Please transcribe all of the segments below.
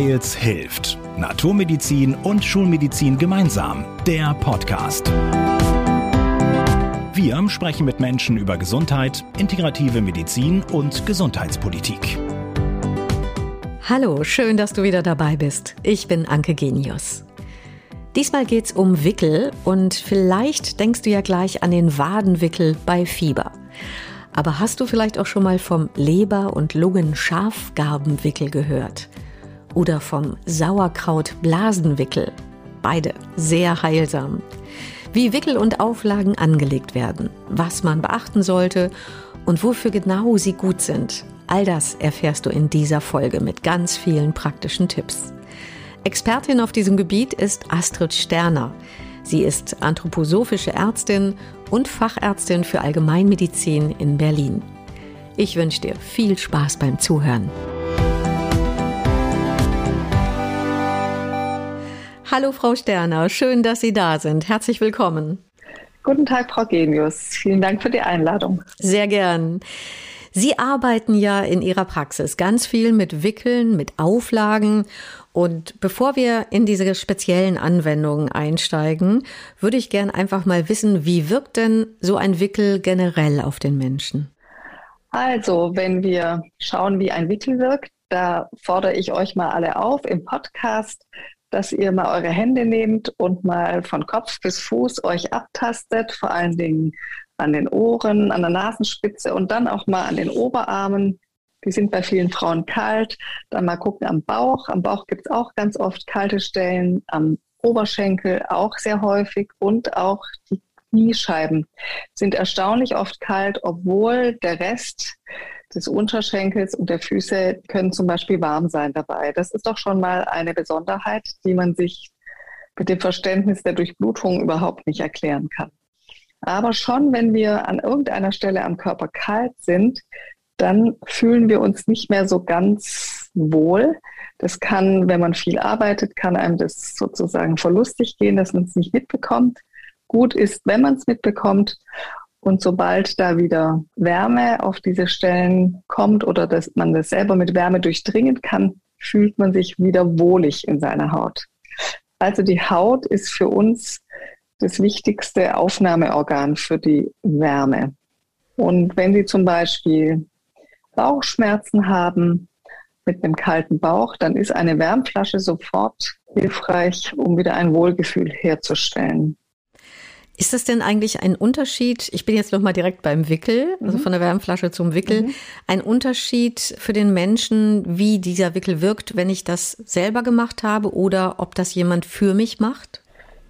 Styles hilft. Naturmedizin und Schulmedizin gemeinsam. Der Podcast. Wir sprechen mit Menschen über Gesundheit, integrative Medizin und Gesundheitspolitik. Hallo, schön, dass du wieder dabei bist. Ich bin Anke Genius. Diesmal geht's um Wickel und vielleicht denkst du ja gleich an den Wadenwickel bei Fieber. Aber hast du vielleicht auch schon mal vom Leber- und Lungen-Schafgarbenwickel gehört? Oder vom Sauerkraut-Blasenwickel? Beide sehr heilsam. Wie Wickel und Auflagen angelegt werden, was man beachten sollte und wofür genau sie gut sind, all das erfährst du in dieser Folge mit ganz vielen praktischen Tipps. Expertin auf diesem Gebiet ist Astrid Sterner. Sie ist anthroposophische Ärztin und Fachärztin für Allgemeinmedizin in Berlin. Ich wünsche dir viel Spaß beim Zuhören. Hallo Frau Sterner, schön, dass Sie da sind. Herzlich willkommen. Guten Tag, Frau Genius. Vielen Dank für die Einladung. Sehr gern. Sie arbeiten ja in Ihrer Praxis ganz viel mit Wickeln, mit Auflagen und bevor wir in diese speziellen Anwendungen einsteigen, würde ich gern einfach mal wissen, wie wirkt denn so ein Wickel generell auf den Menschen? Also, wenn wir schauen, wie ein Wickel wirkt, da fordere ich euch mal alle auf im Podcast, dass ihr mal eure Hände nehmt und mal von Kopf bis Fuß euch abtastet, vor allen Dingen an den Ohren, an der Nasenspitze und dann auch mal an den Oberarmen, die sind bei vielen Frauen kalt. Dann mal gucken am Bauch. Am Bauch gibt es auch ganz oft kalte Stellen. Am Oberschenkel auch sehr häufig. Und auch die Kniescheiben sind erstaunlich oft kalt, obwohl der Rest des Unterschenkels und der Füße können zum Beispiel warm sein dabei. Das ist doch schon mal eine Besonderheit, die man sich mit dem Verständnis der Durchblutung überhaupt nicht erklären kann. Aber schon, wenn wir an irgendeiner Stelle am Körper kalt sind, dann fühlen wir uns nicht mehr so ganz wohl. Das kann, wenn man viel arbeitet, kann einem das sozusagen verlustig gehen, dass man es nicht mitbekommt. Gut ist, wenn man es mitbekommt. Und sobald da wieder Wärme auf diese Stellen kommt oder dass man das selber mit Wärme durchdringen kann, fühlt man sich wieder wohlig in seiner Haut. Also die Haut ist für uns das wichtigste Aufnahmeorgan für die Wärme. Und wenn Sie zum Beispiel Bauchschmerzen haben mit einem kalten Bauch, dann ist eine Wärmflasche sofort hilfreich, um wieder ein Wohlgefühl herzustellen. Ist das denn eigentlich ein Unterschied? Ich bin jetzt noch mal direkt beim Wickel, also mhm. von der Wärmflasche zum Wickel. Mhm. Ein Unterschied für den Menschen, wie dieser Wickel wirkt, wenn ich das selber gemacht habe oder ob das jemand für mich macht?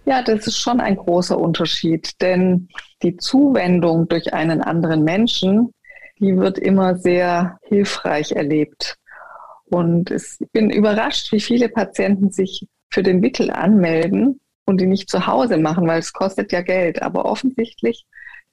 Ja, das ist schon ein großer Unterschied, denn die Zuwendung durch einen anderen Menschen die wird immer sehr hilfreich erlebt. Und ich bin überrascht, wie viele Patienten sich für den Wickel anmelden und die nicht zu Hause machen, weil es kostet ja Geld. Aber offensichtlich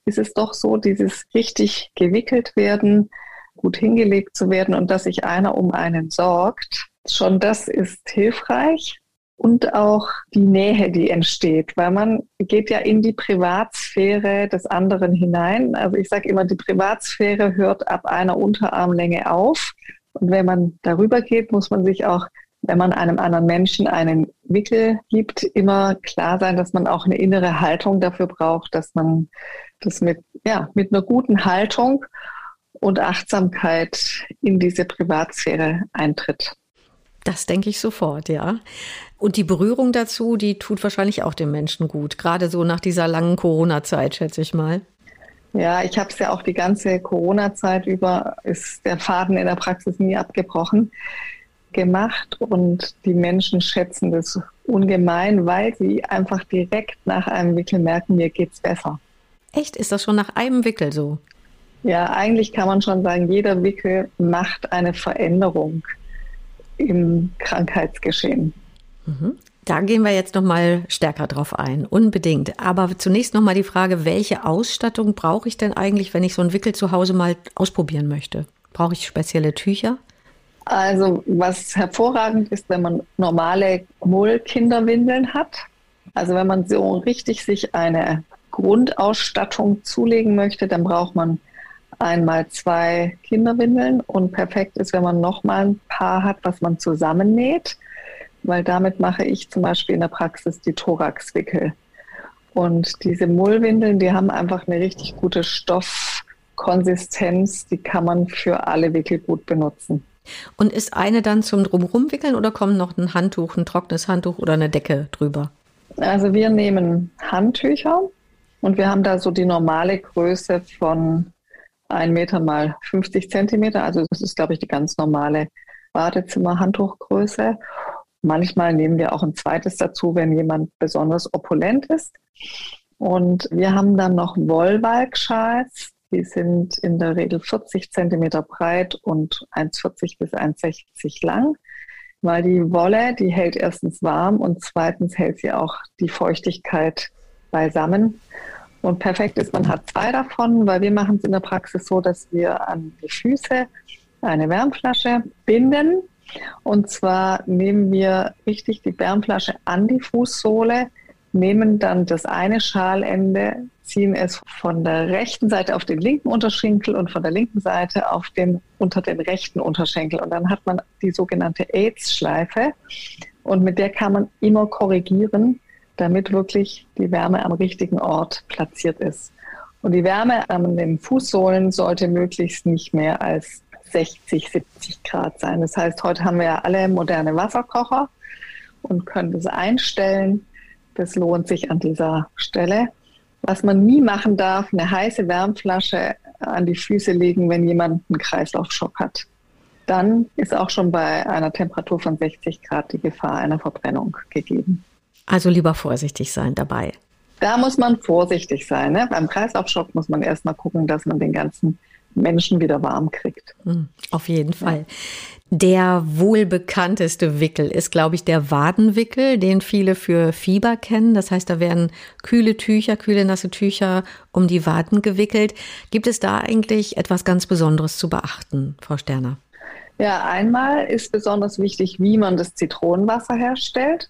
ist es doch so, dieses richtig gewickelt werden, gut hingelegt zu werden und dass sich einer um einen sorgt. Schon das ist hilfreich und auch die Nähe, die entsteht, weil man geht ja in die Privatsphäre des anderen hinein. Also ich sage immer, die Privatsphäre hört ab einer Unterarmlänge auf. Und wenn man darüber geht, muss man sich auch, wenn man einem anderen Menschen einen Wickel gibt, immer klar sein, dass man auch eine innere Haltung dafür braucht, dass man das mit, ja, mit einer guten Haltung und Achtsamkeit in diese Privatsphäre eintritt. Das denke ich sofort, ja. Und die Berührung dazu, die tut wahrscheinlich auch dem Menschen gut, gerade so nach dieser langen Corona-Zeit, schätze ich mal. Ja, ich habe es ja auch die ganze Corona-Zeit über, ist der Faden in der Praxis nie abgebrochen gemacht und die Menschen schätzen das ungemein, weil sie einfach direkt nach einem Wickel merken, mir geht's besser. Echt? Ist das schon nach einem Wickel so? Ja, eigentlich kann man schon sagen, jeder Wickel macht eine Veränderung im Krankheitsgeschehen. Mhm. Da gehen wir jetzt noch mal stärker drauf ein, unbedingt. Aber zunächst noch mal die Frage, welche Ausstattung brauche ich denn eigentlich, wenn ich so einen Wickel zu Hause mal ausprobieren möchte? Brauche ich spezielle Tücher? Also was hervorragend ist, wenn man normale Mullkinderwindeln hat. Also wenn man so richtig sich eine Grundausstattung zulegen möchte, dann braucht man einmal zwei Kinderwindeln und perfekt ist, wenn man nochmal ein Paar hat, was man zusammennäht, weil damit mache ich zum Beispiel in der Praxis die Thoraxwickel. Und diese Mullwindeln, die haben einfach eine richtig gute Stoffkonsistenz, die kann man für alle Wickel gut benutzen. Und ist eine dann zum Drumrumwickeln oder kommt noch ein Handtuch, ein trockenes Handtuch oder eine Decke drüber? Also wir nehmen Handtücher und wir haben da so die normale Größe von 1 Meter mal 50 Zentimeter. Also das ist, glaube ich, die ganz normale Badezimmer-Handtuchgröße. Manchmal nehmen wir auch ein zweites dazu, wenn jemand besonders opulent ist. Und wir haben dann noch Wollwalkschals. Die sind in der Regel 40 Zentimeter breit und 1,40 bis 1,60 lang, weil die Wolle, die hält erstens warm und zweitens hält sie auch die Feuchtigkeit beisammen. Und perfekt ist, man hat zwei davon, weil wir machen es in der Praxis so, dass wir an die Füße eine Wärmflasche binden. Und zwar nehmen wir richtig die Wärmflasche an die Fußsohle, nehmen dann das eine Schalende, ziehen es von der rechten Seite auf den linken Unterschenkel und von der linken Seite auf den, unter den rechten Unterschenkel. Und dann hat man die sogenannte AIDS-Schleife. Und mit der kann man immer korrigieren, damit wirklich die Wärme am richtigen Ort platziert ist. Und die Wärme an den Fußsohlen sollte möglichst nicht mehr als 60, 70 Grad sein. Das heißt, heute haben wir ja alle moderne Wasserkocher und können das einstellen. Das lohnt sich an dieser Stelle. Was man nie machen darf, eine heiße Wärmflasche an die Füße legen, wenn jemand einen Kreislaufschock hat. Dann ist auch schon bei einer Temperatur von 60 Grad die Gefahr einer Verbrennung gegeben. Also lieber vorsichtig sein dabei. Da muss man vorsichtig sein. Ne? Beim Kreislaufschock muss man erstmal gucken, dass man den ganzen Menschen wieder warm kriegt. Hm, auf jeden Fall. Der wohl bekannteste Wickel ist, glaube ich, der Wadenwickel, den viele für Fieber kennen. Das heißt, da werden kühle Tücher, kühle nasse Tücher um die Waden gewickelt. Gibt es da eigentlich etwas ganz Besonderes zu beachten, Frau Sterner? Ja, einmal ist besonders wichtig, wie man das Zitronenwasser herstellt.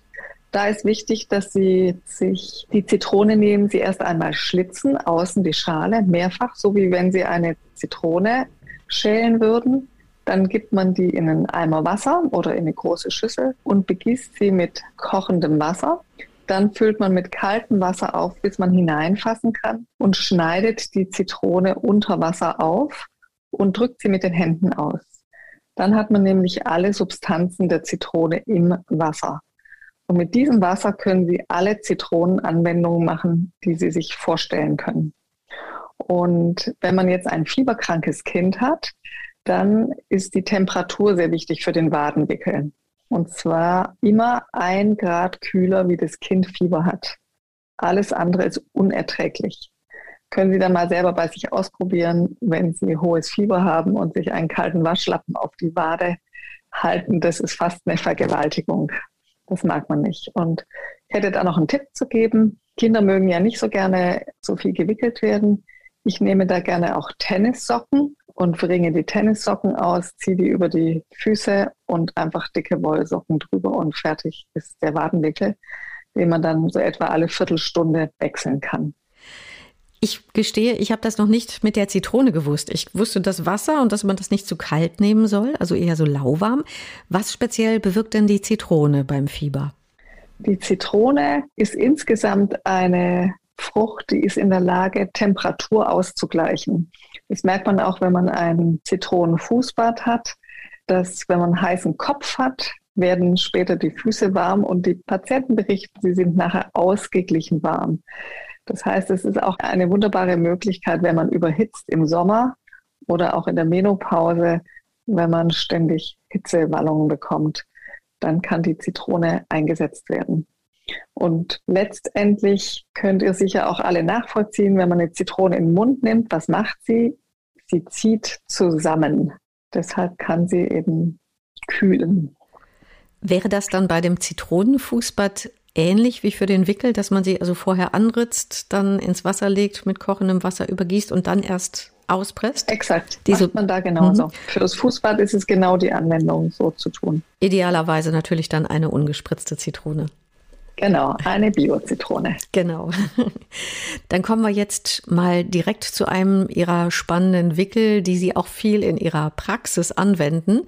Da ist wichtig, dass Sie sich die Zitrone nehmen, sie erst einmal schlitzen, außen die Schale, mehrfach, so wie wenn Sie eine Zitrone schälen würden. Dann gibt man die in einen Eimer Wasser oder in eine große Schüssel und begießt sie mit kochendem Wasser. Dann füllt man mit kaltem Wasser auf, bis man hineinfassen kann und schneidet die Zitrone unter Wasser auf und drückt sie mit den Händen aus. Dann hat man nämlich alle Substanzen der Zitrone im Wasser. Und mit diesem Wasser können Sie alle Zitronenanwendungen machen, die Sie sich vorstellen können. Und wenn man jetzt ein fieberkrankes Kind hat, dann ist die Temperatur sehr wichtig für den Wadenwickel. Und zwar immer ein Grad kühler, wie das Kind Fieber hat. Alles andere ist unerträglich. Können Sie dann mal selber bei sich ausprobieren, wenn Sie hohes Fieber haben und sich einen kalten Waschlappen auf die Wade halten. Das ist fast eine Vergewaltigung. Das mag man nicht. Und ich hätte da noch einen Tipp zu geben. Kinder mögen ja nicht so gerne so viel gewickelt werden. Ich nehme da gerne auch Tennissocken und bringe die Tennissocken aus, ziehe die über die Füße und einfach dicke Wollsocken drüber und fertig ist der Wadenwickel, den man dann so etwa alle Viertelstunde wechseln kann. Ich gestehe, ich habe das noch nicht mit der Zitrone gewusst. Ich wusste das Wasser und dass man das nicht zu kalt nehmen soll, also eher so lauwarm. Was speziell bewirkt denn die Zitrone beim Fieber? Die Zitrone ist insgesamt eine Frucht, die ist in der Lage, Temperatur auszugleichen. Das merkt man auch, wenn man ein Zitronenfußbad hat, dass wenn man heißen Kopf hat, werden später die Füße warm und die Patienten berichten, sie sind nachher ausgeglichen warm. Das heißt, es ist auch eine wunderbare Möglichkeit, wenn man überhitzt im Sommer oder auch in der Menopause, wenn man ständig Hitzewallungen bekommt, dann kann die Zitrone eingesetzt werden. Und letztendlich könnt ihr sicher auch alle nachvollziehen, wenn man eine Zitrone in den Mund nimmt, was macht sie? Sie zieht zusammen. Deshalb kann sie eben kühlen. Wäre das dann bei dem Zitronenfußbad ähnlich wie für den Wickel, dass man sie also vorher anritzt, dann ins Wasser legt, mit kochendem Wasser übergießt und dann erst auspresst? Exakt. Diese, macht man da genauso. Mhm. Für das Fußbad ist es genau die Anwendung, so zu tun. Idealerweise natürlich dann eine ungespritzte Zitrone. Genau, eine Bio-Zitrone. Genau. Dann kommen wir jetzt mal direkt zu einem Ihrer spannenden Wickel, die Sie auch viel in Ihrer Praxis anwenden.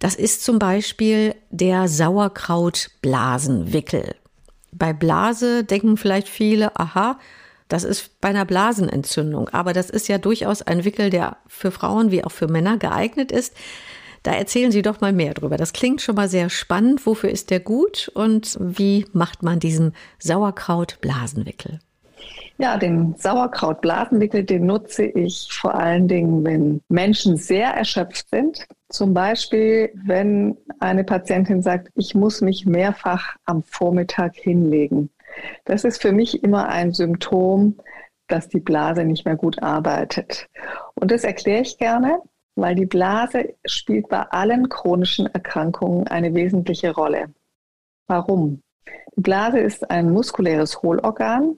Das ist zum Beispiel der Sauerkrautblasenwickel. Bei Blase denken vielleicht viele, aha, das ist bei einer Blasenentzündung. Aber das ist ja durchaus ein Wickel, der für Frauen wie auch für Männer geeignet ist. Da erzählen Sie doch mal mehr drüber. Das klingt schon mal sehr spannend. Wofür ist der gut und wie macht man diesen Sauerkraut-Blasenwickel? Ja, den Sauerkraut-Blasenwickel, den nutze ich vor allen Dingen, wenn Menschen sehr erschöpft sind. Zum Beispiel, wenn eine Patientin sagt, ich muss mich mehrfach am Vormittag hinlegen. Das ist für mich immer ein Symptom, dass die Blase nicht mehr gut arbeitet. Und das erkläre ich gerne weil die Blase spielt bei allen chronischen Erkrankungen eine wesentliche Rolle. Warum? Die Blase ist ein muskuläres Hohlorgan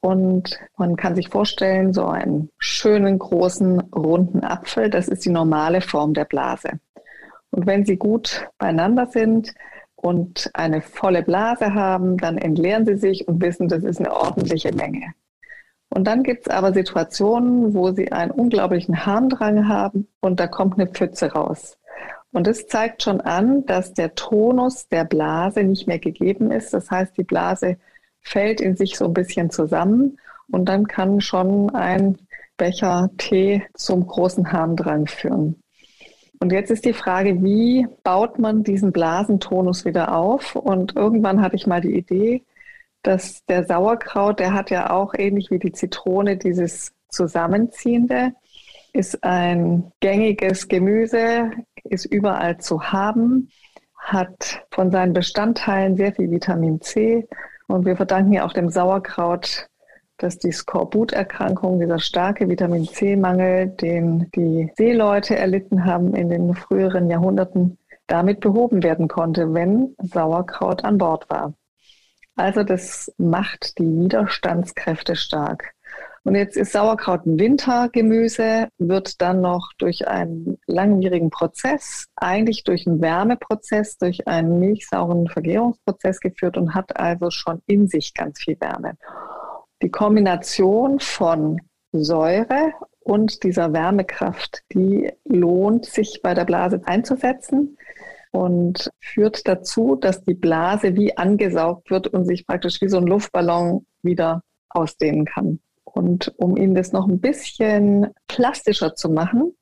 und man kann sich vorstellen, so einen schönen, großen, runden Apfel, das ist die normale Form der Blase. Und wenn sie gut beieinander sind und eine volle Blase haben, dann entleeren sie sich und wissen, das ist eine ordentliche Menge. Und dann gibt es aber Situationen, wo sie einen unglaublichen Harndrang haben und da kommt eine Pfütze raus. Und das zeigt schon an, dass der Tonus der Blase nicht mehr gegeben ist. Das heißt, die Blase fällt in sich so ein bisschen zusammen und dann kann schon ein Becher Tee zum großen Harndrang führen. Und jetzt ist die Frage, wie baut man diesen Blasentonus wieder auf? Und irgendwann hatte ich mal die Idee, dass der Sauerkraut, der hat ja auch ähnlich wie die Zitrone dieses Zusammenziehende, ist ein gängiges Gemüse, ist überall zu haben, hat von seinen Bestandteilen sehr viel Vitamin C und wir verdanken ja auch dem Sauerkraut, dass die Skorbuterkrankung, dieser starke Vitamin C-Mangel, den die Seeleute erlitten haben in den früheren Jahrhunderten, damit behoben werden konnte, wenn Sauerkraut an Bord war. Also das macht die Widerstandskräfte stark. Und jetzt ist Sauerkraut ein Wintergemüse, wird dann noch durch einen langwierigen Prozess, eigentlich durch einen Wärmeprozess, durch einen milchsauren Vergärungsprozess geführt und hat also schon in sich ganz viel Wärme. Die Kombination von Säure und dieser Wärmekraft, die lohnt sich bei der Blase einzusetzen und führt dazu, dass die Blase wie angesaugt wird und sich praktisch wie so ein Luftballon wieder ausdehnen kann. Und um Ihnen das noch ein bisschen plastischer zu machen,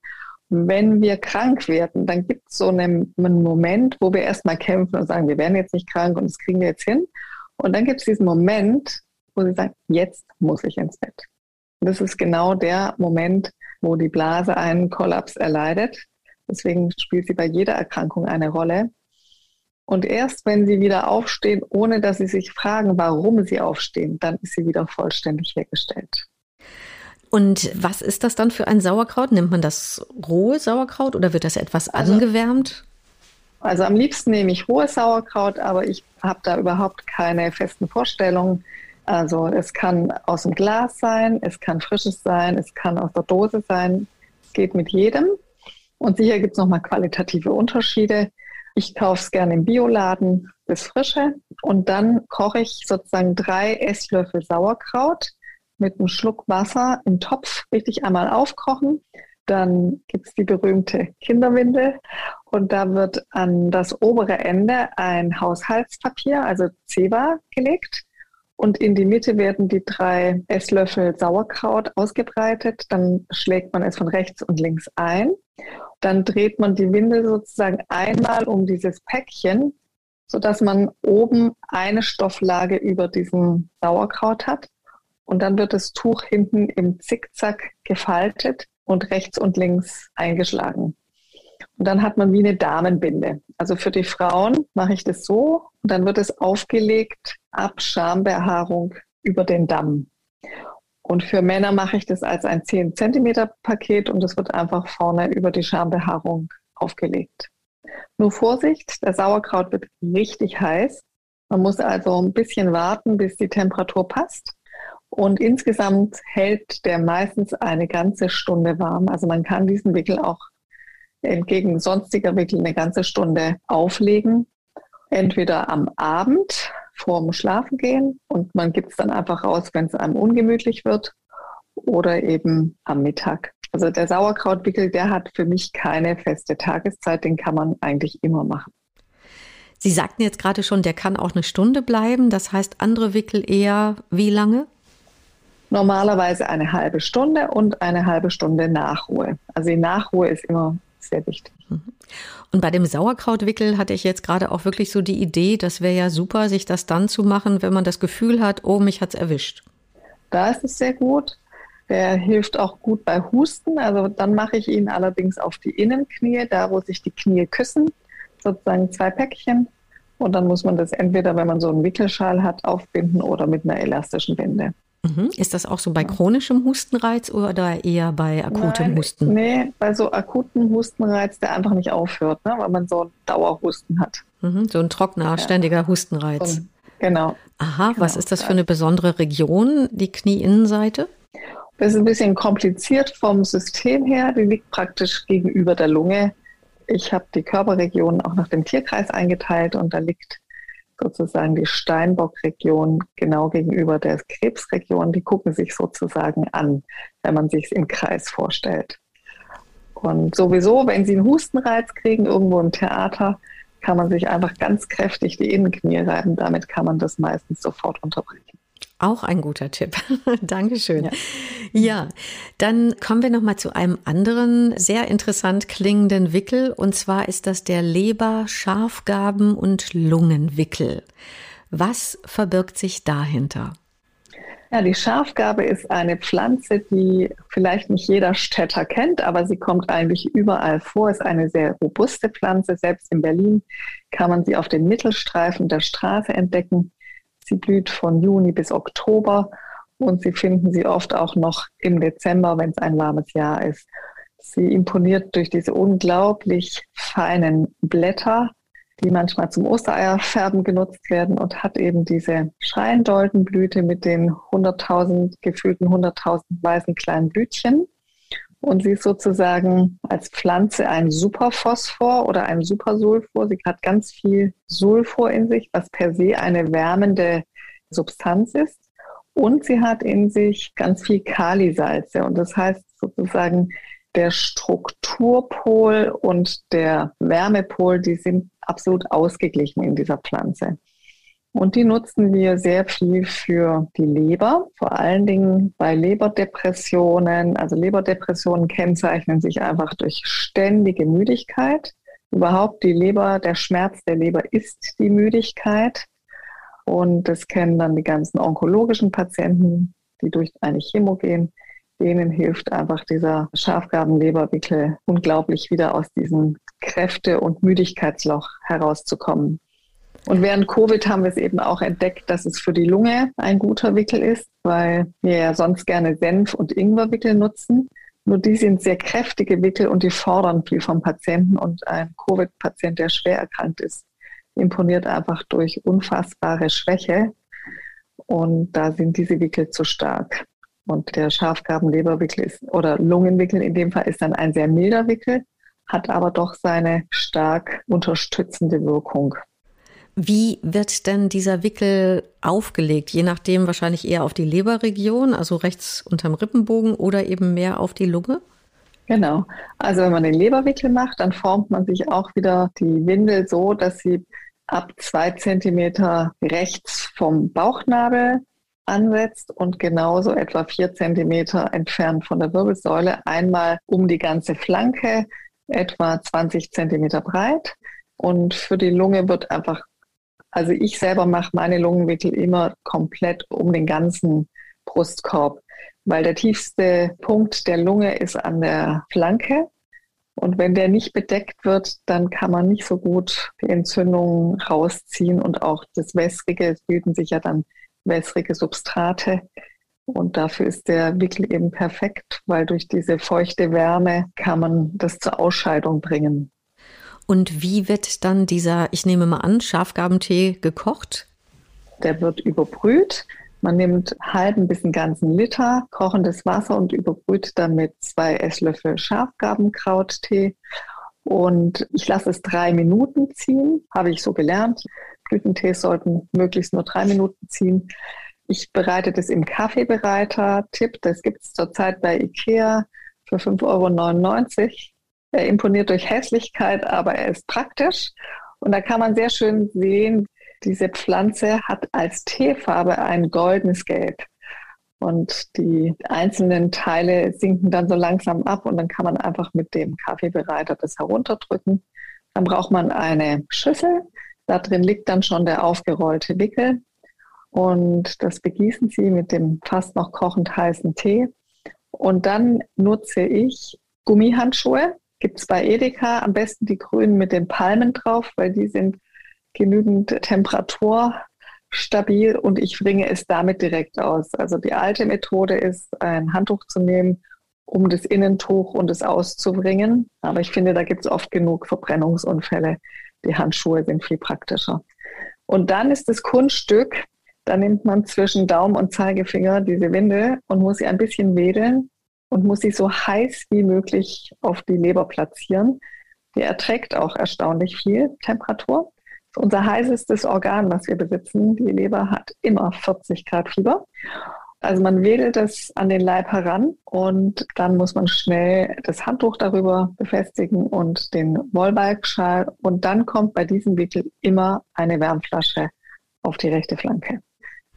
wenn wir krank werden, dann gibt es so einen, einen Moment, wo wir erstmal kämpfen und sagen, wir werden jetzt nicht krank und das kriegen wir jetzt hin. Und dann gibt es diesen Moment, wo Sie sagen, jetzt muss ich ins Bett. Und das ist genau der Moment, wo die Blase einen Kollaps erleidet Deswegen spielt sie bei jeder Erkrankung eine Rolle. Und erst wenn sie wieder aufstehen, ohne dass sie sich fragen, warum sie aufstehen, dann ist sie wieder vollständig hergestellt. Und was ist das dann für ein Sauerkraut? Nimmt man das rohe Sauerkraut oder wird das etwas also, angewärmt? Also am liebsten nehme ich rohes Sauerkraut, aber ich habe da überhaupt keine festen Vorstellungen. Also es kann aus dem Glas sein, es kann frisches sein, es kann aus der Dose sein. Es geht mit jedem. Und sicher gibt es nochmal qualitative Unterschiede. Ich kaufe es gerne im Bioladen, das Frische. Und dann koche ich sozusagen drei Esslöffel Sauerkraut mit einem Schluck Wasser im Topf richtig einmal aufkochen. Dann gibt es die berühmte Kinderwindel und da wird an das obere Ende ein Haushaltspapier, also Zeba, gelegt. Und in die Mitte werden die drei Esslöffel Sauerkraut ausgebreitet. Dann schlägt man es von rechts und links ein. Dann dreht man die Windel sozusagen einmal um dieses Päckchen, sodass man oben eine Stofflage über diesem Sauerkraut hat. Und dann wird das Tuch hinten im Zickzack gefaltet und rechts und links eingeschlagen. Und dann hat man wie eine Damenbinde. Also für die Frauen mache ich das so und dann wird es aufgelegt ab Schambehaarung über den Damm. Und für Männer mache ich das als ein 10 cm Paket und es wird einfach vorne über die Schambehaarung aufgelegt. Nur Vorsicht, der Sauerkraut wird richtig heiß. Man muss also ein bisschen warten, bis die Temperatur passt. Und insgesamt hält der meistens eine ganze Stunde warm. Also man kann diesen Wickel auch entgegen sonstiger Wickel eine ganze Stunde auflegen. Entweder am Abend, vorm Schlafengehen und man gibt es dann einfach raus, wenn es einem ungemütlich wird oder eben am Mittag. Also der Sauerkrautwickel, der hat für mich keine feste Tageszeit, den kann man eigentlich immer machen. Sie sagten jetzt gerade schon, der kann auch eine Stunde bleiben. Das heißt, andere Wickel eher wie lange? Normalerweise eine halbe Stunde und eine halbe Stunde Nachruhe. Also die Nachruhe ist immer sehr wichtig. Mhm. Und bei dem Sauerkrautwickel hatte ich jetzt gerade auch wirklich so die Idee, das wäre ja super, sich das dann zu machen, wenn man das Gefühl hat, oh, mich hat's erwischt. Da ist es sehr gut. Der hilft auch gut bei Husten. Also dann mache ich ihn allerdings auf die Innenknie, da wo sich die Knie küssen, sozusagen zwei Päckchen. Und dann muss man das entweder, wenn man so einen Wickelschal hat, aufbinden oder mit einer elastischen Binde. Mhm. Ist das auch so bei chronischem Hustenreiz oder eher bei akutem Nein, Husten? Nee, bei so akutem Hustenreiz, der einfach nicht aufhört, ne, weil man so einen Dauerhusten hat. Mhm, so ein trockener, ja. ständiger Hustenreiz. Und, genau. Aha, genau. was ist das für eine besondere Region, die Knieinnenseite? Das ist ein bisschen kompliziert vom System her. Die liegt praktisch gegenüber der Lunge. Ich habe die Körperregionen auch nach dem Tierkreis eingeteilt und da liegt sozusagen die Steinbock-Region genau gegenüber der Krebsregion. Die gucken sich sozusagen an, wenn man sich im Kreis vorstellt. Und sowieso, wenn Sie einen Hustenreiz kriegen irgendwo im Theater, kann man sich einfach ganz kräftig die Innenknie reiben. Damit kann man das meistens sofort unterbrechen. Auch ein guter Tipp. Dankeschön. Ja. ja, dann kommen wir noch mal zu einem anderen sehr interessant klingenden Wickel und zwar ist das der Leber-, Schafgaben- und Lungenwickel. Was verbirgt sich dahinter? Ja, die Schafgabe ist eine Pflanze, die vielleicht nicht jeder Städter kennt, aber sie kommt eigentlich überall vor. Ist eine sehr robuste Pflanze. Selbst in Berlin kann man sie auf den Mittelstreifen der Straße entdecken. Sie blüht von Juni bis Oktober und Sie finden sie oft auch noch im Dezember, wenn es ein warmes Jahr ist. Sie imponiert durch diese unglaublich feinen Blätter, die manchmal zum Ostereierfärben genutzt werden und hat eben diese Schreiendoldenblüte mit den 100.000, gefühlten 100.000 weißen kleinen Blütchen. Und sie ist sozusagen als Pflanze ein Superphosphor oder ein Supersulfur. Sie hat ganz viel Sulfur in sich, was per se eine wärmende Substanz ist. Und sie hat in sich ganz viel Kalisalze. Und das heißt sozusagen, der Strukturpol und der Wärmepol, die sind absolut ausgeglichen in dieser Pflanze. Und die nutzen wir sehr viel für die Leber, vor allen Dingen bei Leberdepressionen. Also Leberdepressionen kennzeichnen sich einfach durch ständige Müdigkeit. Überhaupt die Leber, der Schmerz der Leber ist die Müdigkeit. Und das kennen dann die ganzen onkologischen Patienten, die durch eine Chemo gehen. Denen hilft einfach dieser Schafgabenleberwickel unglaublich wieder aus diesem Kräfte- und Müdigkeitsloch herauszukommen. Und während Covid haben wir es eben auch entdeckt, dass es für die Lunge ein guter Wickel ist, weil wir ja sonst gerne Senf- und Ingwerwickel nutzen. Nur die sind sehr kräftige Wickel und die fordern viel vom Patienten. Und ein Covid-Patient, der schwer erkrankt ist, imponiert einfach durch unfassbare Schwäche. Und da sind diese Wickel zu stark. Und der Schafgabenleberwickel ist, oder Lungenwickel in dem Fall ist dann ein sehr milder Wickel, hat aber doch seine stark unterstützende Wirkung. Wie wird denn dieser Wickel aufgelegt? Je nachdem wahrscheinlich eher auf die Leberregion, also rechts unterm Rippenbogen oder eben mehr auf die Lunge? Genau. Also wenn man den Leberwickel macht, dann formt man sich auch wieder die Windel so, dass sie ab zwei Zentimeter rechts vom Bauchnabel ansetzt und genauso etwa vier Zentimeter entfernt von der Wirbelsäule einmal um die ganze Flanke, etwa 20 Zentimeter breit. Und für die Lunge wird einfach also ich selber mache meine Lungenwickel immer komplett um den ganzen Brustkorb, weil der tiefste Punkt der Lunge ist an der Flanke. Und wenn der nicht bedeckt wird, dann kann man nicht so gut die Entzündungen rausziehen und auch das Wässrige, es bilden sich ja dann wässrige Substrate. Und dafür ist der Wickel eben perfekt, weil durch diese feuchte Wärme kann man das zur Ausscheidung bringen. Und wie wird dann dieser, ich nehme mal an, Schafgabentee gekocht? Der wird überbrüht. Man nimmt halben bis einen ganzen Liter kochendes Wasser und überbrüht damit zwei Esslöffel Schafgabenkrauttee. Und ich lasse es drei Minuten ziehen, habe ich so gelernt. Es Blütentees sollten möglichst nur drei Minuten ziehen. Ich bereite das im Kaffeebereiter. Tipp, das gibt es zurzeit bei Ikea für 5,99 Euro. Er imponiert durch Hässlichkeit, aber er ist praktisch. Und da kann man sehr schön sehen, diese Pflanze hat als Teefarbe ein goldenes Gelb. Und die einzelnen Teile sinken dann so langsam ab und dann kann man einfach mit dem Kaffeebereiter das herunterdrücken. Dann braucht man eine Schüssel. Da drin liegt dann schon der aufgerollte Wickel. Und das begießen Sie mit dem fast noch kochend heißen Tee. Und dann nutze ich Gummihandschuhe. Gibt es bei Edeka am besten die grünen mit den Palmen drauf, weil die sind genügend Temperatur stabil und ich bringe es damit direkt aus. Also die alte Methode ist, ein Handtuch zu nehmen, um das Innentuch und es auszubringen. Aber ich finde, da gibt es oft genug Verbrennungsunfälle. Die Handschuhe sind viel praktischer. Und dann ist das Kunststück, da nimmt man zwischen Daumen und Zeigefinger diese Winde und muss sie ein bisschen wedeln und muss sie so heiß wie möglich auf die Leber platzieren. Die erträgt auch erstaunlich viel Temperatur unser heißestes Organ, was wir besitzen. Die Leber hat immer 40 Grad Fieber. Also man wedelt es an den Leib heran und dann muss man schnell das Handtuch darüber befestigen und den Wollbalgschal. Und dann kommt bei diesem Wickel immer eine Wärmflasche auf die rechte Flanke.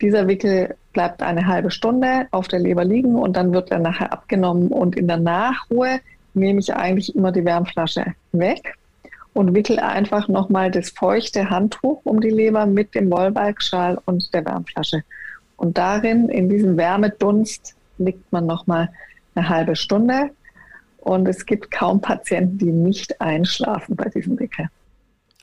Dieser Wickel bleibt eine halbe Stunde auf der Leber liegen und dann wird er nachher abgenommen. Und in der Nachruhe nehme ich eigentlich immer die Wärmflasche weg und wickel einfach nochmal das feuchte Handtuch um die Leber mit dem Wollbalgschal und der Wärmflasche. Und darin, in diesem Wärmedunst, liegt man nochmal eine halbe Stunde. Und es gibt kaum Patienten, die nicht einschlafen bei diesem Wickel.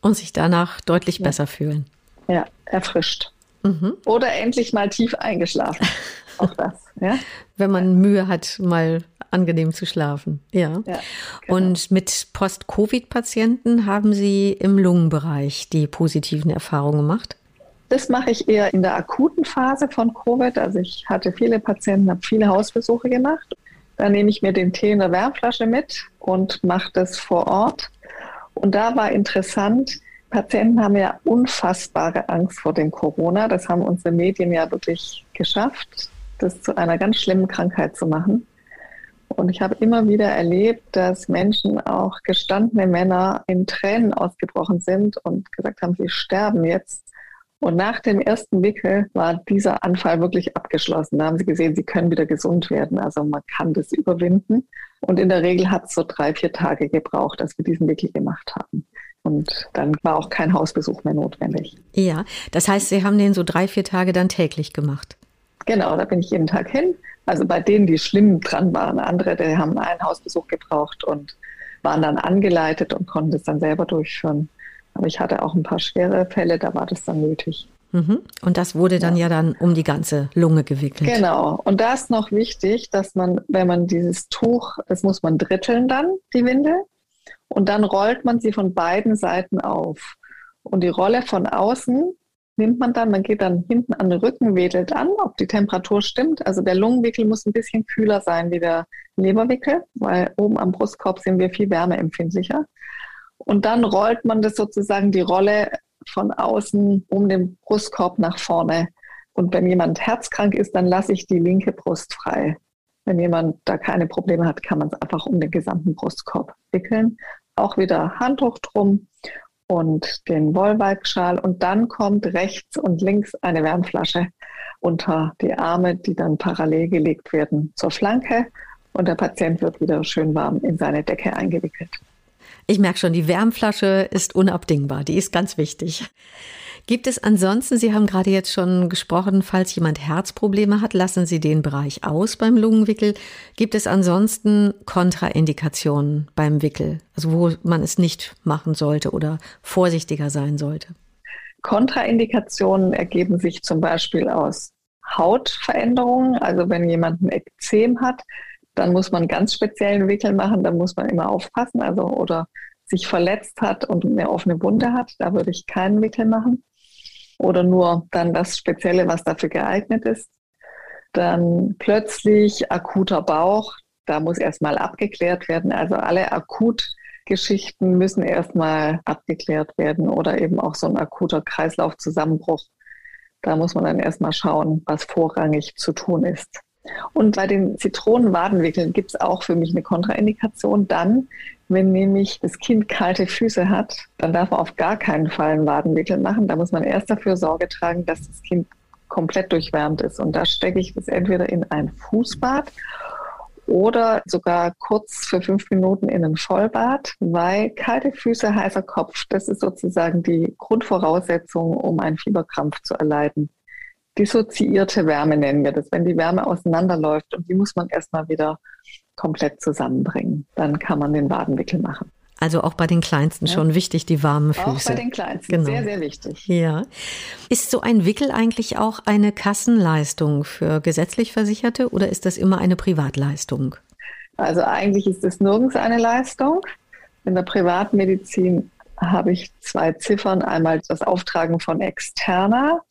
Und sich danach deutlich ja. besser fühlen. Ja, erfrischt. Mhm. Oder endlich mal tief eingeschlafen. Auch das. Ja? Wenn man Mühe hat, mal angenehm zu schlafen. Ja. ja genau. Und mit Post-Covid-Patienten haben Sie im Lungenbereich die positiven Erfahrungen gemacht? Das mache ich eher in der akuten Phase von Covid. Also ich hatte viele Patienten, habe viele Hausbesuche gemacht. Da nehme ich mir den Tee in der Wärmflasche mit und mache das vor Ort. Und da war interessant, Patienten haben ja unfassbare Angst vor dem Corona. Das haben unsere Medien ja wirklich geschafft, das zu einer ganz schlimmen Krankheit zu machen. Und ich habe immer wieder erlebt, dass Menschen, auch gestandene Männer, in Tränen ausgebrochen sind und gesagt haben, sie sterben jetzt. Und nach dem ersten Wickel war dieser Anfall wirklich abgeschlossen. Da haben sie gesehen, sie können wieder gesund werden. Also man kann das überwinden. Und in der Regel hat es so drei, vier Tage gebraucht, dass wir diesen Wickel gemacht haben. Und dann war auch kein Hausbesuch mehr notwendig. Ja, das heißt, Sie haben den so drei, vier Tage dann täglich gemacht. Genau, da bin ich jeden Tag hin. Also bei denen, die schlimm dran waren, andere, die haben einen Hausbesuch gebraucht und waren dann angeleitet und konnten es dann selber durchführen. Aber ich hatte auch ein paar schwere Fälle, da war das dann nötig. Mhm. Und das wurde dann ja. ja dann um die ganze Lunge gewickelt. Genau. Und da ist noch wichtig, dass man, wenn man dieses Tuch, das muss man dritteln dann, die Winde, und dann rollt man sie von beiden Seiten auf. Und die Rolle von außen nimmt man dann, man geht dann hinten an den Rücken, wedelt an, ob die Temperatur stimmt. Also der Lungenwickel muss ein bisschen kühler sein wie der Leberwickel, weil oben am Brustkorb sind wir viel wärmeempfindlicher. Und dann rollt man das sozusagen die Rolle von außen um den Brustkorb nach vorne. Und wenn jemand herzkrank ist, dann lasse ich die linke Brust frei. Wenn jemand da keine Probleme hat, kann man es einfach um den gesamten Brustkorb wickeln. Auch wieder Handtuch drum und den Wollweibschal und dann kommt rechts und links eine Wärmflasche unter die Arme, die dann parallel gelegt werden zur Flanke und der Patient wird wieder schön warm in seine Decke eingewickelt. Ich merke schon, die Wärmflasche ist unabdingbar, die ist ganz wichtig. Gibt es ansonsten, Sie haben gerade jetzt schon gesprochen, falls jemand Herzprobleme hat, lassen Sie den Bereich aus beim Lungenwickel. Gibt es ansonsten Kontraindikationen beim Wickel, also wo man es nicht machen sollte oder vorsichtiger sein sollte? Kontraindikationen ergeben sich zum Beispiel aus Hautveränderungen. Also wenn jemand ein Ekzem hat, dann muss man ganz speziellen Wickel machen, da muss man immer aufpassen. Also oder sich verletzt hat und eine offene Wunde hat, da würde ich keinen Wickel machen oder nur dann das Spezielle, was dafür geeignet ist. Dann plötzlich akuter Bauch, da muss erstmal abgeklärt werden. Also alle akut Geschichten müssen erstmal abgeklärt werden oder eben auch so ein akuter Kreislaufzusammenbruch. Da muss man dann erstmal schauen, was vorrangig zu tun ist. Und bei den Zitronenwadenwickeln gibt es auch für mich eine Kontraindikation. Dann, wenn nämlich das Kind kalte Füße hat, dann darf man auf gar keinen Fall einen Wadenwickel machen. Da muss man erst dafür Sorge tragen, dass das Kind komplett durchwärmt ist. Und da stecke ich das entweder in ein Fußbad oder sogar kurz für fünf Minuten in ein Vollbad, weil kalte Füße, heißer Kopf, das ist sozusagen die Grundvoraussetzung, um einen Fieberkrampf zu erleiden dissoziierte Wärme nennen wir das, wenn die Wärme auseinanderläuft und die muss man erstmal wieder komplett zusammenbringen. Dann kann man den Wadenwickel machen. Also auch bei den Kleinsten ja. schon wichtig, die warmen Füße. Auch bei den Kleinsten, genau. sehr, sehr wichtig. Ja. Ist so ein Wickel eigentlich auch eine Kassenleistung für gesetzlich Versicherte oder ist das immer eine Privatleistung? Also eigentlich ist es nirgends eine Leistung. In der Privatmedizin habe ich zwei Ziffern. Einmal das Auftragen von Externa.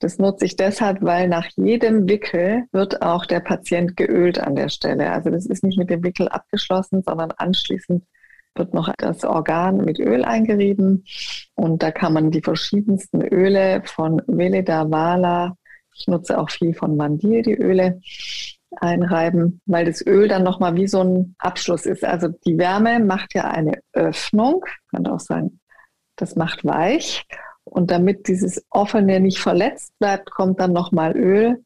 Das nutze ich deshalb, weil nach jedem Wickel wird auch der Patient geölt an der Stelle. Also das ist nicht mit dem Wickel abgeschlossen, sondern anschließend wird noch das Organ mit Öl eingerieben. Und da kann man die verschiedensten Öle von Veleda Vala, ich nutze auch viel von Mandil, die Öle, einreiben, weil das Öl dann nochmal wie so ein Abschluss ist. Also die Wärme macht ja eine Öffnung, kann auch sagen, das macht weich. Und damit dieses Offene nicht verletzt bleibt, kommt dann nochmal Öl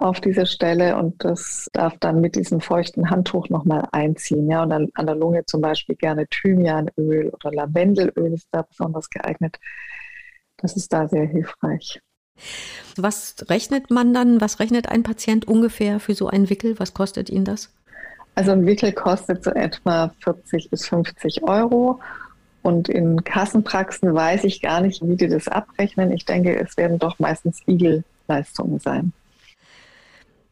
auf diese Stelle und das darf dann mit diesem feuchten Handtuch nochmal einziehen. Ja, und dann an der Lunge zum Beispiel gerne Thymianöl oder Lavendelöl ist da besonders geeignet. Das ist da sehr hilfreich. Was rechnet man dann, was rechnet ein Patient ungefähr für so ein Wickel? Was kostet ihn das? Also ein Wickel kostet so etwa 40 bis 50 Euro und in Kassenpraxen weiß ich gar nicht, wie die das abrechnen. Ich denke, es werden doch meistens Igel-Leistungen sein.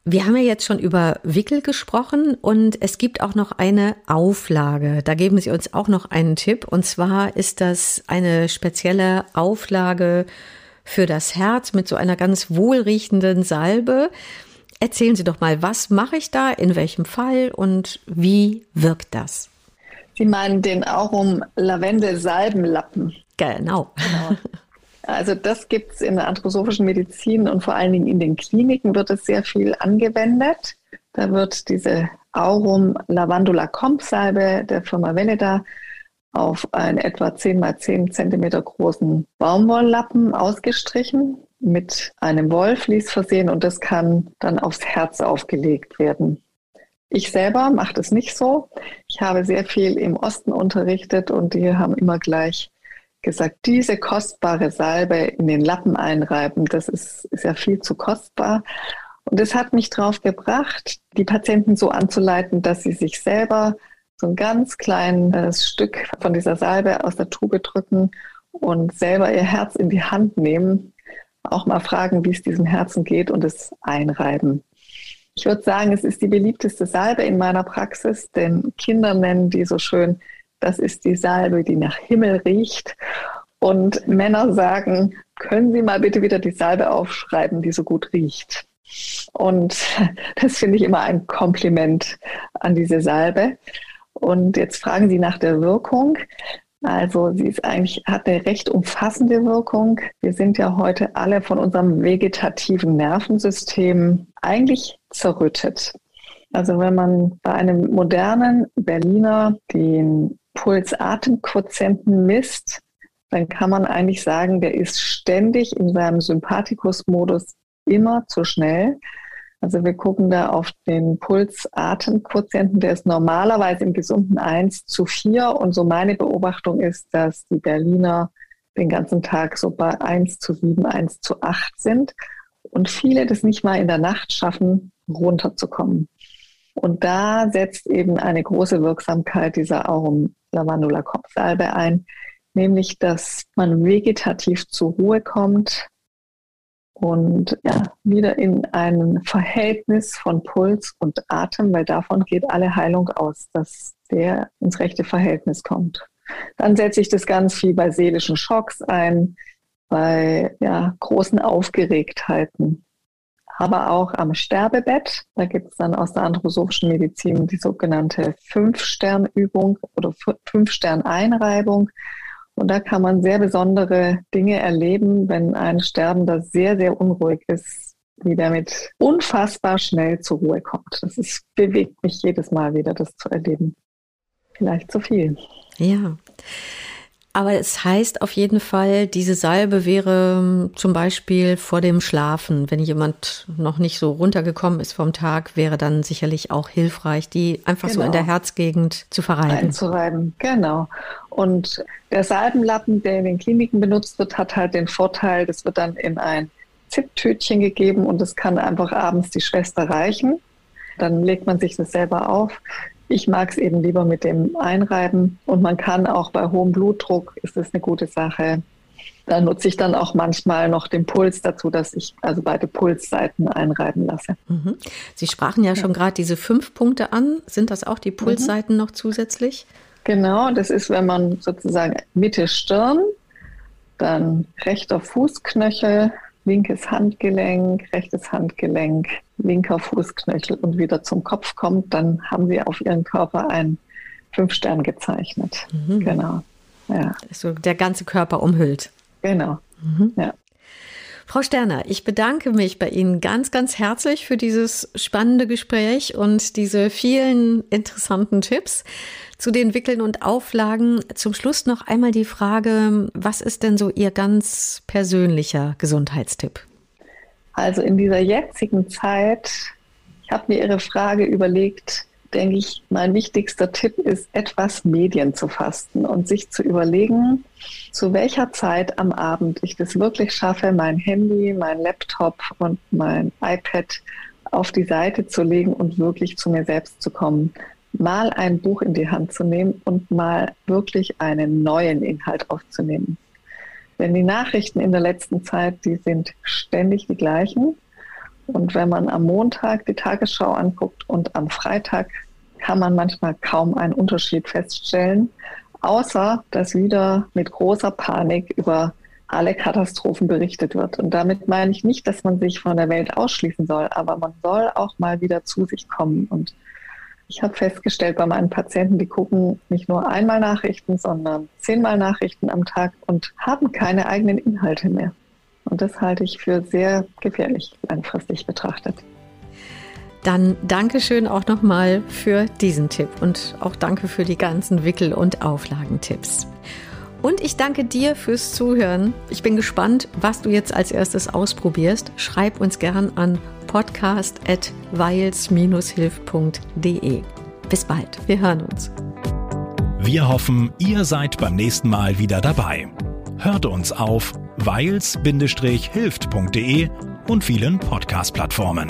Wir haben ja jetzt schon über Wickel gesprochen und es gibt auch noch eine Auflage. Da geben Sie uns auch noch einen Tipp. Und zwar ist das eine spezielle Auflage für das Herz mit so einer ganz wohlriechenden Salbe. Erzählen Sie doch mal, was mache ich da, in welchem Fall und wie wirkt das? Sie meinen den Aurum Lavendel-Salbenlappen. Genau. genau. Also das gibt es in der anthroposophischen Medizin und vor allen Dingen in den Kliniken wird es sehr viel angewendet. Da wird diese Aurum Lavandula Comp Salbe der Firma Veneda auf einen etwa 10 mal 10 Zentimeter großen Baumwolllappen ausgestrichen, mit einem Wollvlies versehen und das kann dann aufs Herz aufgelegt werden. Ich selber mache das nicht so. Ich habe sehr viel im Osten unterrichtet und die haben immer gleich gesagt, diese kostbare Salbe in den Lappen einreiben, das ist, ist ja viel zu kostbar. Und es hat mich drauf gebracht, die Patienten so anzuleiten, dass sie sich selber so ein ganz kleines Stück von dieser Salbe aus der Tube drücken und selber ihr Herz in die Hand nehmen, auch mal fragen, wie es diesem Herzen geht und es einreiben. Ich würde sagen, es ist die beliebteste Salbe in meiner Praxis, denn Kinder nennen die so schön, das ist die Salbe, die nach Himmel riecht. Und Männer sagen, können Sie mal bitte wieder die Salbe aufschreiben, die so gut riecht. Und das finde ich immer ein Kompliment an diese Salbe. Und jetzt fragen Sie nach der Wirkung. Also sie ist eigentlich, hat eine recht umfassende Wirkung. Wir sind ja heute alle von unserem vegetativen Nervensystem eigentlich zerrüttet. Also wenn man bei einem modernen Berliner den Pulsatemquotienten misst, dann kann man eigentlich sagen, der ist ständig in seinem Sympathikus-Modus immer zu schnell. Also wir gucken da auf den Pulsatemquotienten, der ist normalerweise im gesunden 1 zu 4. Und so meine Beobachtung ist, dass die Berliner den ganzen Tag so bei 1 zu 7, 1 zu 8 sind und viele das nicht mal in der Nacht schaffen, runterzukommen. Und da setzt eben eine große Wirksamkeit dieser Aurum Lavandula Kopfsalbe ein, nämlich dass man vegetativ zur Ruhe kommt und ja, wieder in ein Verhältnis von Puls und Atem, weil davon geht alle Heilung aus, dass der ins rechte Verhältnis kommt. Dann setze ich das ganz viel bei seelischen Schocks ein, bei ja, großen Aufgeregtheiten. aber auch am Sterbebett. Da gibt es dann aus der anthroposophischen Medizin die sogenannte Fünf-Stern-Übung oder Fünf-Stern-Einreibung. Und da kann man sehr besondere Dinge erleben, wenn ein Sterbender sehr, sehr unruhig ist, wie der mit unfassbar schnell zur Ruhe kommt. Das ist, bewegt mich jedes Mal wieder, das zu erleben. Vielleicht zu viel. Ja. Aber es heißt auf jeden Fall, diese Salbe wäre ähm, zum Beispiel vor dem Schlafen, wenn jemand noch nicht so runtergekommen ist vom Tag, wäre dann sicherlich auch hilfreich, die einfach genau. so in der genau. Herzgegend zu verreiben. Einzureiben, genau. Und der Salbenlappen, der in den Kliniken benutzt wird, hat halt den Vorteil, das wird dann in ein Zipptütchen gegeben und es kann einfach abends die Schwester reichen. Dann legt man sich das selber auf. Ich mag es eben lieber mit dem Einreiben und man kann auch bei hohem Blutdruck, ist das eine gute Sache. Da nutze ich dann auch manchmal noch den Puls dazu, dass ich also beide Pulsseiten einreiben lasse. Mhm. Sie sprachen ja, ja. schon gerade diese fünf Punkte an. Sind das auch die mhm. Pulsseiten mhm. noch zusätzlich? Genau, das ist, wenn man sozusagen Mitte Stirn, dann rechter Fußknöchel, linkes Handgelenk, rechtes Handgelenk, linker Fußknöchel und wieder zum Kopf kommt, dann haben sie auf ihren Körper einen Fünfstern gezeichnet. Mhm. Genau. Ja. So der ganze Körper umhüllt. Genau. Mhm. Ja. Frau Sterner, ich bedanke mich bei Ihnen ganz, ganz herzlich für dieses spannende Gespräch und diese vielen interessanten Tipps zu den Wickeln und Auflagen. Zum Schluss noch einmal die Frage, was ist denn so Ihr ganz persönlicher Gesundheitstipp? Also in dieser jetzigen Zeit, ich habe mir Ihre Frage überlegt, denke ich, mein wichtigster Tipp ist, etwas Medien zu fasten und sich zu überlegen, zu welcher Zeit am Abend ich das wirklich schaffe, mein Handy, mein Laptop und mein iPad auf die Seite zu legen und wirklich zu mir selbst zu kommen. Mal ein Buch in die Hand zu nehmen und mal wirklich einen neuen Inhalt aufzunehmen. Denn die Nachrichten in der letzten Zeit, die sind ständig die gleichen. Und wenn man am Montag die Tagesschau anguckt und am Freitag, kann man manchmal kaum einen Unterschied feststellen, außer dass wieder mit großer Panik über alle Katastrophen berichtet wird. Und damit meine ich nicht, dass man sich von der Welt ausschließen soll, aber man soll auch mal wieder zu sich kommen und ich habe festgestellt bei meinen Patienten, die gucken nicht nur einmal Nachrichten, sondern zehnmal Nachrichten am Tag und haben keine eigenen Inhalte mehr. Und das halte ich für sehr gefährlich langfristig betrachtet. Dann Dankeschön auch nochmal für diesen Tipp und auch danke für die ganzen Wickel- und Auflagentipps. Und ich danke dir fürs Zuhören. Ich bin gespannt, was du jetzt als erstes ausprobierst. Schreib uns gern an podcast.weils-hilf.de. Bis bald, wir hören uns. Wir hoffen, ihr seid beim nächsten Mal wieder dabei. Hört uns auf weils-hilft.de und vielen Podcast-Plattformen.